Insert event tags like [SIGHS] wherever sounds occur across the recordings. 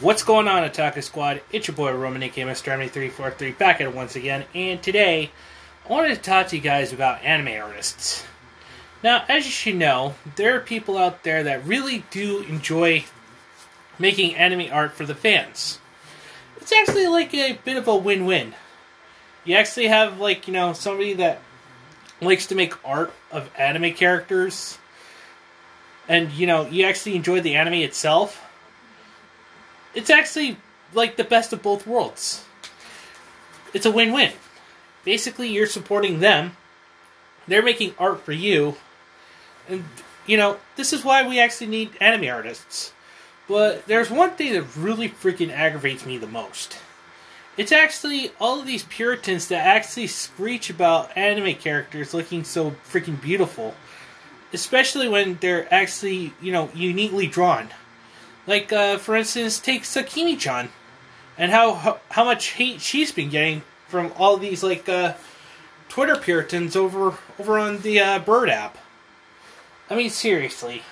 What's going on, Otaku Squad? It's your boy Roman, aka Mr. MD343, back at it once again. And today, I wanted to talk to you guys about anime artists. Now, as you should know, there are people out there that really do enjoy making anime art for the fans. It's actually like a bit of a win win. You actually have, like, you know, somebody that likes to make art of anime characters, and, you know, you actually enjoy the anime itself it's actually like the best of both worlds. It's a win win. Basically, you're supporting them, they're making art for you, and you know, this is why we actually need anime artists. But there's one thing that really freaking aggravates me the most. It's actually all of these Puritans that actually screech about anime characters looking so freaking beautiful. Especially when they're actually, you know, uniquely drawn. Like, uh, for instance, take Sakimi-chan, and how, how, how much hate she's been getting from all these like uh, Twitter Puritans over over on the uh, Bird app. I mean, seriously,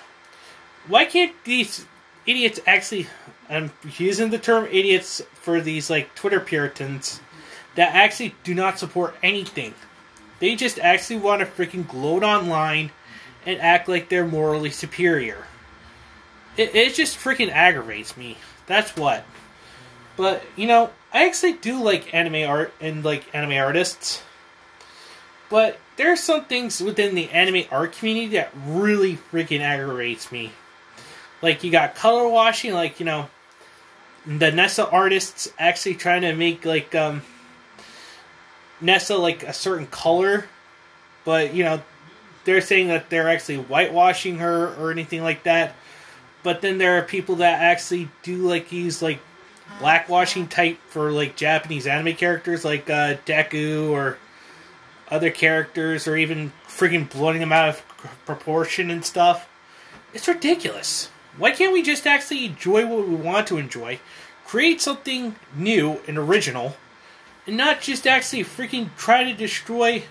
why can't these idiots actually? I'm using the term idiots for these like Twitter Puritans that actually do not support anything. They just actually want to freaking gloat online and act like they're morally superior. It, it just freaking aggravates me. That's what. But, you know, I actually do like anime art and like anime artists. But there are some things within the anime art community that really freaking aggravates me. Like you got color washing, like, you know, the Nessa artists actually trying to make like um Nessa like a certain color, but you know, they're saying that they're actually whitewashing her or anything like that but then there are people that actually do like use like blackwashing type for like Japanese anime characters like uh, Deku or other characters, or even freaking blowing them out of proportion and stuff. It's ridiculous. Why can't we just actually enjoy what we want to enjoy, create something new and original, and not just actually freaking try to destroy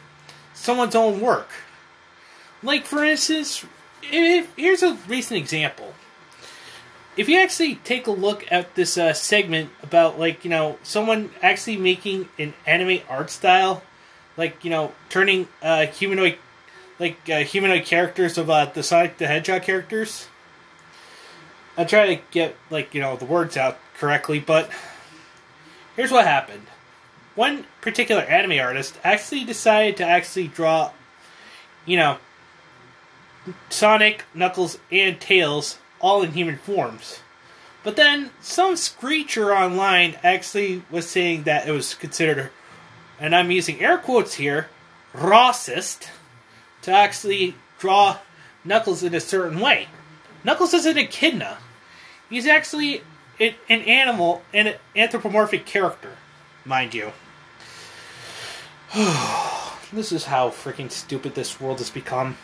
someone's own work? Like, for instance, if, here's a recent example if you actually take a look at this uh, segment about like you know someone actually making an anime art style, like you know turning uh, humanoid like uh, humanoid characters of uh, the Sonic the Hedgehog characters. I try to get like you know the words out correctly, but here's what happened. One particular anime artist actually decided to actually draw, you know, Sonic, Knuckles, and Tails all in human forms. But then some screecher online actually was saying that it was considered, and I'm using air quotes here, racist to actually draw Knuckles in a certain way. Knuckles isn't an echidna. He's actually an animal an anthropomorphic character, mind you. [SIGHS] this is how freaking stupid this world has become.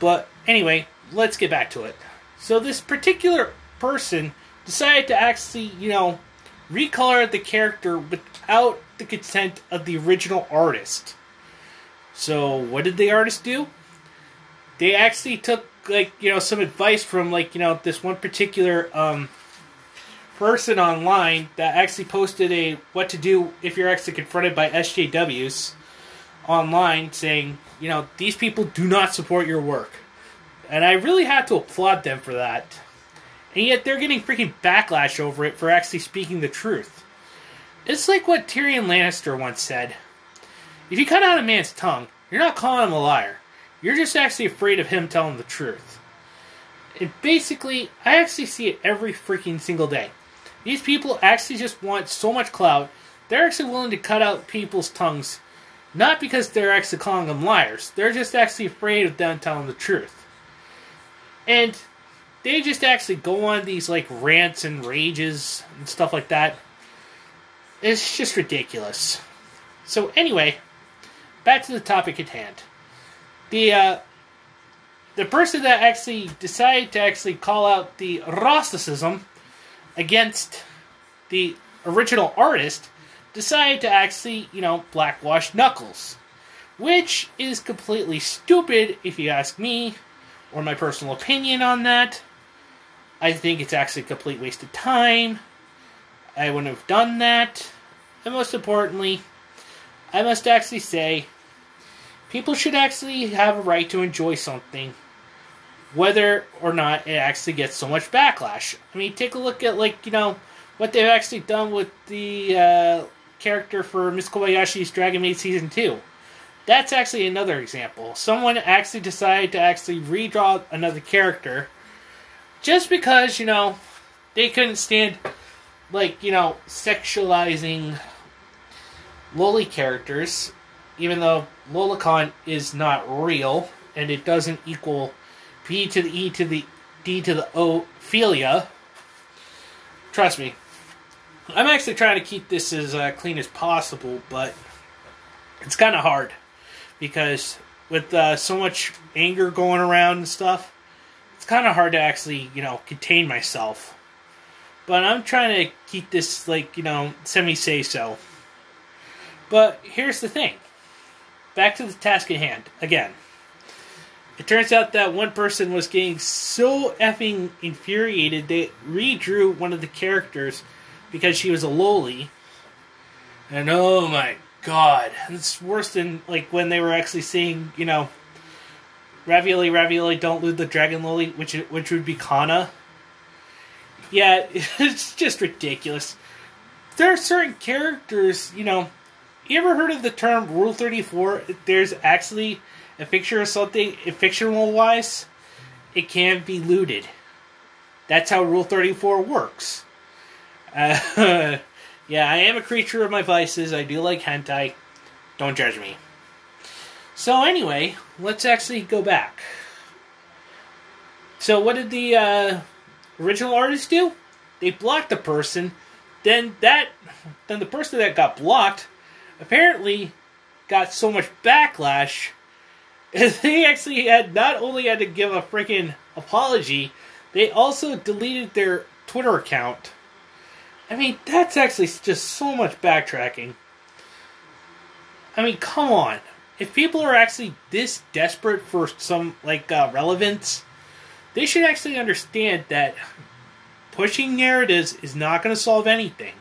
But anyway, let's get back to it. So this particular person decided to actually, you know, recolor the character without the consent of the original artist. So what did the artist do? They actually took like, you know, some advice from like, you know, this one particular um person online that actually posted a what to do if you're actually confronted by SJWs online saying, you know, these people do not support your work. And I really had to applaud them for that. And yet they're getting freaking backlash over it for actually speaking the truth. It's like what Tyrion Lannister once said If you cut out a man's tongue, you're not calling him a liar. You're just actually afraid of him telling the truth. And basically, I actually see it every freaking single day. These people actually just want so much clout, they're actually willing to cut out people's tongues, not because they're actually calling them liars. They're just actually afraid of them telling the truth. And they just actually go on these like rants and rages and stuff like that. It's just ridiculous. So anyway, back to the topic at hand. The uh, the person that actually decided to actually call out the racism against the original artist decided to actually, you know, blackwash Knuckles. Which is completely stupid if you ask me or my personal opinion on that. I think it's actually a complete waste of time. I wouldn't have done that. And most importantly, I must actually say, people should actually have a right to enjoy something, whether or not it actually gets so much backlash. I mean, take a look at, like, you know, what they've actually done with the uh, character for Miss Kobayashi's Dragon Maid Season 2. That's actually another example. Someone actually decided to actually redraw another character just because, you know, they couldn't stand, like, you know, sexualizing loli characters, even though Lolicon is not real and it doesn't equal P to the E to the D to the O philia. Trust me. I'm actually trying to keep this as uh, clean as possible, but it's kind of hard because with uh, so much anger going around and stuff, it's kind of hard to actually, you know, contain myself. But I'm trying to keep this, like, you know, semi say so. But here's the thing back to the task at hand again. It turns out that one person was getting so effing infuriated they redrew one of the characters because she was a loli. And oh my god, it's worse than like when they were actually seeing, you know, ravioli, ravioli, don't lose the dragon Lily, which which would be Kanna. Yeah, [LAUGHS] it's just ridiculous. There are certain characters, you know. You ever heard of the term Rule Thirty Four? There's actually a picture of something, fictional wise, it can be looted. That's how Rule Thirty Four works. [LAUGHS] Uh, Yeah, I am a creature of my vices. I do like hentai. Don't judge me. So anyway, let's actually go back. So what did the uh, original artist do? They blocked the person. Then that, then the person that got blocked, apparently, got so much backlash. [LAUGHS] They actually had not only had to give a freaking apology, they also deleted their Twitter account I mean, that's actually just so much backtracking. I mean, come on. If people are actually this desperate for some like uh, relevance, they should actually understand that pushing narratives is not going to solve anything.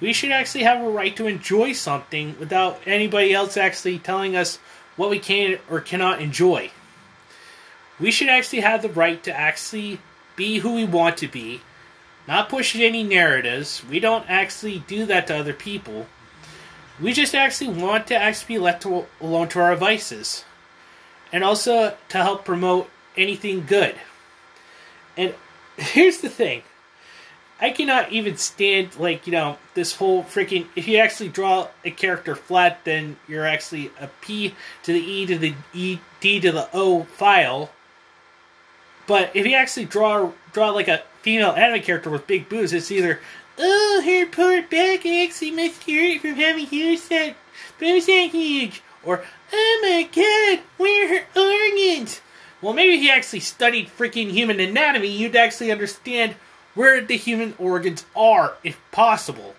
We should actually have a right to enjoy something without anybody else actually telling us what we can or cannot enjoy. We should actually have the right to actually be who we want to be not pushing any narratives. We don't actually do that to other people. We just actually want to actually be left to, alone to our vices. And also to help promote anything good. And [LAUGHS] here's the thing. I cannot even stand like you know this whole freaking. If you actually draw a character flat, then you're actually a P to the E to the E D to the O file. But if you actually draw draw like a female anime character with big boobs, it's either, oh, her poor back actually must hurt from having huge that boobs that huge, or, oh my god, where are her organs? Well, maybe if you actually studied freaking human anatomy, you'd actually understand where the human organs are, if possible.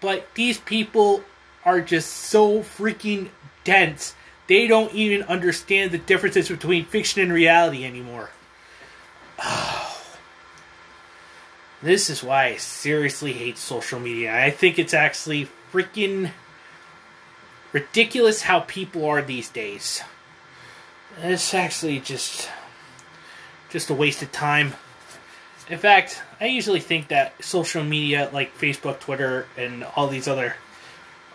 But these people are just so freaking dense, they don't even understand the differences between fiction and reality anymore. [SIGHS] This is why I seriously hate social media. I think it's actually freaking ridiculous how people are these days. It's actually just just a waste of time. In fact, I usually think that social media like Facebook, Twitter, and all these other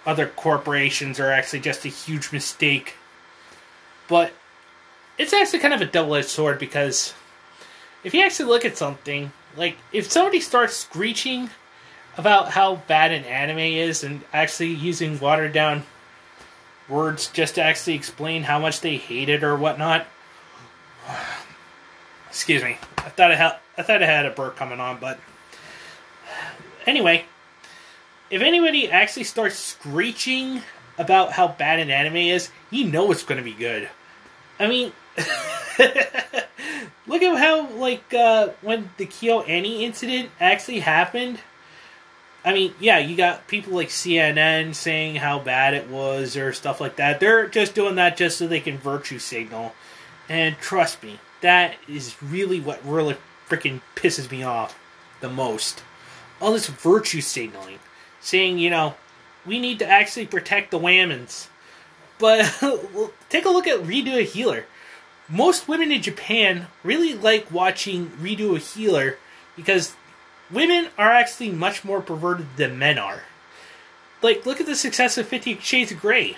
other corporations are actually just a huge mistake. But it's actually kind of a double-edged sword because if you actually look at something, like if somebody starts screeching about how bad an anime is and actually using watered down words just to actually explain how much they hate it or whatnot. [SIGHS] Excuse me. I thought I had I thought I had a burp coming on, but anyway, if anybody actually starts screeching about how bad an anime is, you know it's going to be good. I mean, [LAUGHS] Look at how like uh, when the KyoAni incident actually happened. I mean, yeah, you got people like CNN saying how bad it was or stuff like that. They're just doing that just so they can virtue signal. And trust me, that is really what really freaking pisses me off the most. All this virtue signaling, saying you know we need to actually protect the whammons. But [LAUGHS] take a look at Redo of Healer. Most women in Japan really like watching Redo of Healer because women are actually much more perverted than men are. Like, look at the success of Fifty Shades of Grey.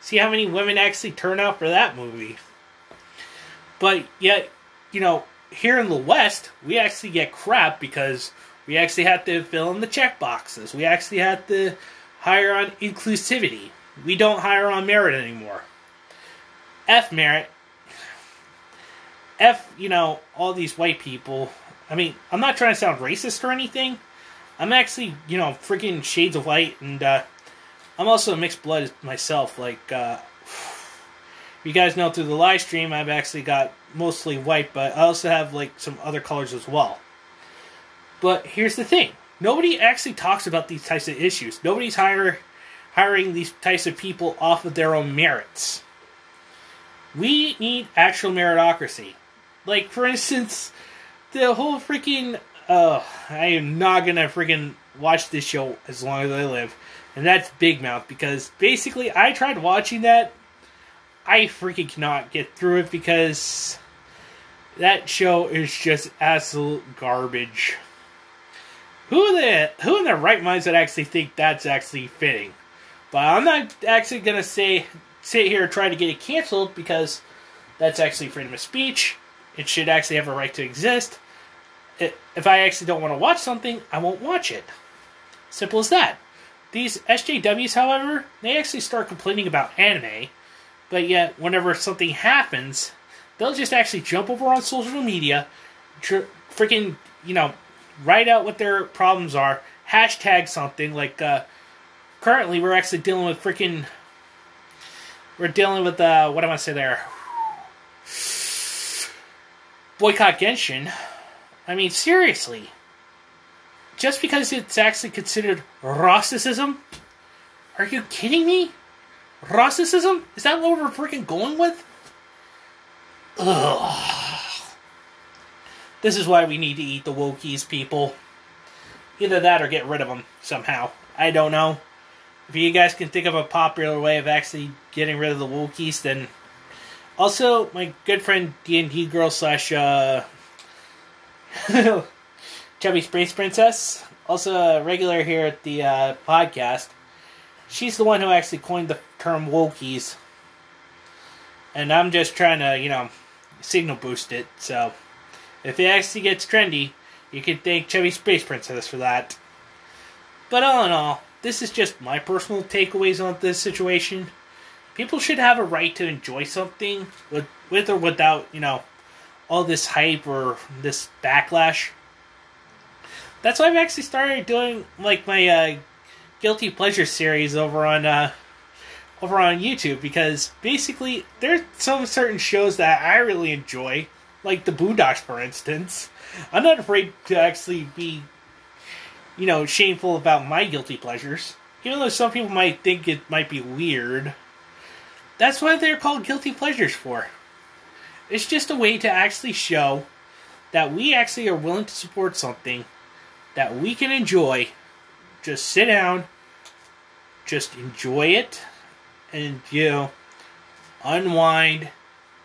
See how many women actually turn out for that movie. But yet, you know, here in the West, we actually get crap because we actually have to fill in the check boxes. We actually have to hire on inclusivity. We don't hire on merit anymore. F merit. F, you know, all these white people. I mean, I'm not trying to sound racist or anything. I'm actually, you know, freaking shades of white, and uh, I'm also a mixed blood myself. Like, uh, [SIGHS] you guys know through the live stream, I've actually got mostly white, but I also have like some other colors as well. But here's the thing: nobody actually talks about these types of issues. Nobody's hire, hiring these types of people off of their own merits. We need actual meritocracy. Like, for instance, the whole freaking. Uh, I am not gonna freaking watch this show as long as I live, and that's Big Mouth because basically I tried watching that. I freaking cannot get through it because that show is just absolute garbage. Who the who in their right minds would actually think that's actually fitting? But I'm not actually gonna say sit here and try to get it canceled because that's actually freedom of speech. It should actually have a right to exist. It, if I actually don't want to watch something, I won't watch it. Simple as that. These SJWs, however, they actually start complaining about anime, but yet whenever something happens, they'll just actually jump over on social media, tr- freaking, you know, write out what their problems are, hashtag something like. Uh, currently, we're actually dealing with freaking. We're dealing with uh, what am I say there? Boycott Genshin. I mean, seriously. Just because it's actually considered racism? Are you kidding me? Racism? Is that what we're freaking going with? Ugh. This is why we need to eat the Wokies, people. Either that or get rid of them somehow. I don't know. If you guys can think of a popular way of actually getting rid of the Wokies, then also my good friend D and D girl slash uh, [LAUGHS] Chubby Space Princess, also a regular here at the uh, podcast. She's the one who actually coined the term Wokies, and I'm just trying to you know signal boost it. So if it actually gets trendy, you can thank Chubby Space Princess for that. But all in all, this is just my personal takeaways on this situation. People should have a right to enjoy something with, with or without, you know, all this hype or this backlash. That's why I've actually started doing like my uh, guilty pleasure series over on uh, over on YouTube because basically there's some certain shows that I really enjoy like the Boondocks, for instance. I'm not afraid to actually be, you know, shameful about my guilty pleasures. Even though some people might think it might be weird. That's what they're called guilty pleasures for. It's just a way to actually show that we actually are willing to support something that we can enjoy. Just sit down, just enjoy it, and, you know, unwind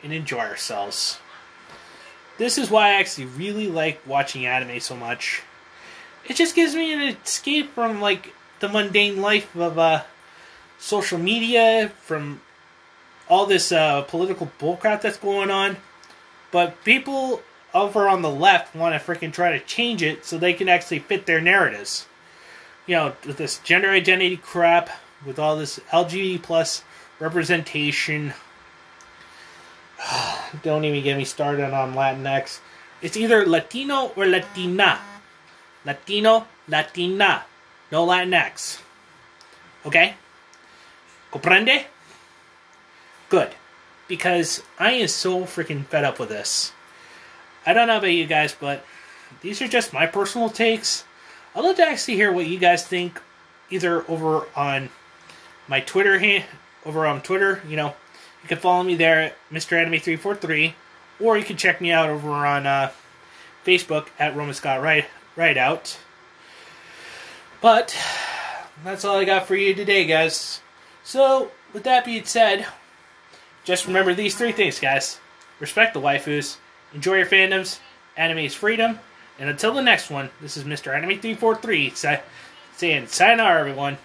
and enjoy ourselves. This is why I actually really like watching anime so much. It just gives me an escape from like the mundane life of uh, social media, from all this uh, political bullcrap that's going on. But people over on the left want to freaking try to change it so they can actually fit their narratives. You know, with this gender identity crap, with all this LGBT plus representation, [SIGHS] Don't even get me started on Latinx. It's either Latino or Latina. Latino, Latina. No Latinx. Okay? Comprende? Good. Because I am so freaking fed up with this. I don't know about you guys, but these are just my personal takes. I'd love to actually hear what you guys think, either over on my Twitter, over on Twitter, you know, you can follow me there at Mr. Anime 343 or you can check me out over on uh, Facebook at Roman Scott Right Right Out. But that's all I got for you today, guys. So, with that being said, just remember these three things, guys. Respect the waifus, enjoy your fandoms, anime is freedom, and until the next one, this is Mr. Anime343 saying sayonara, everyone.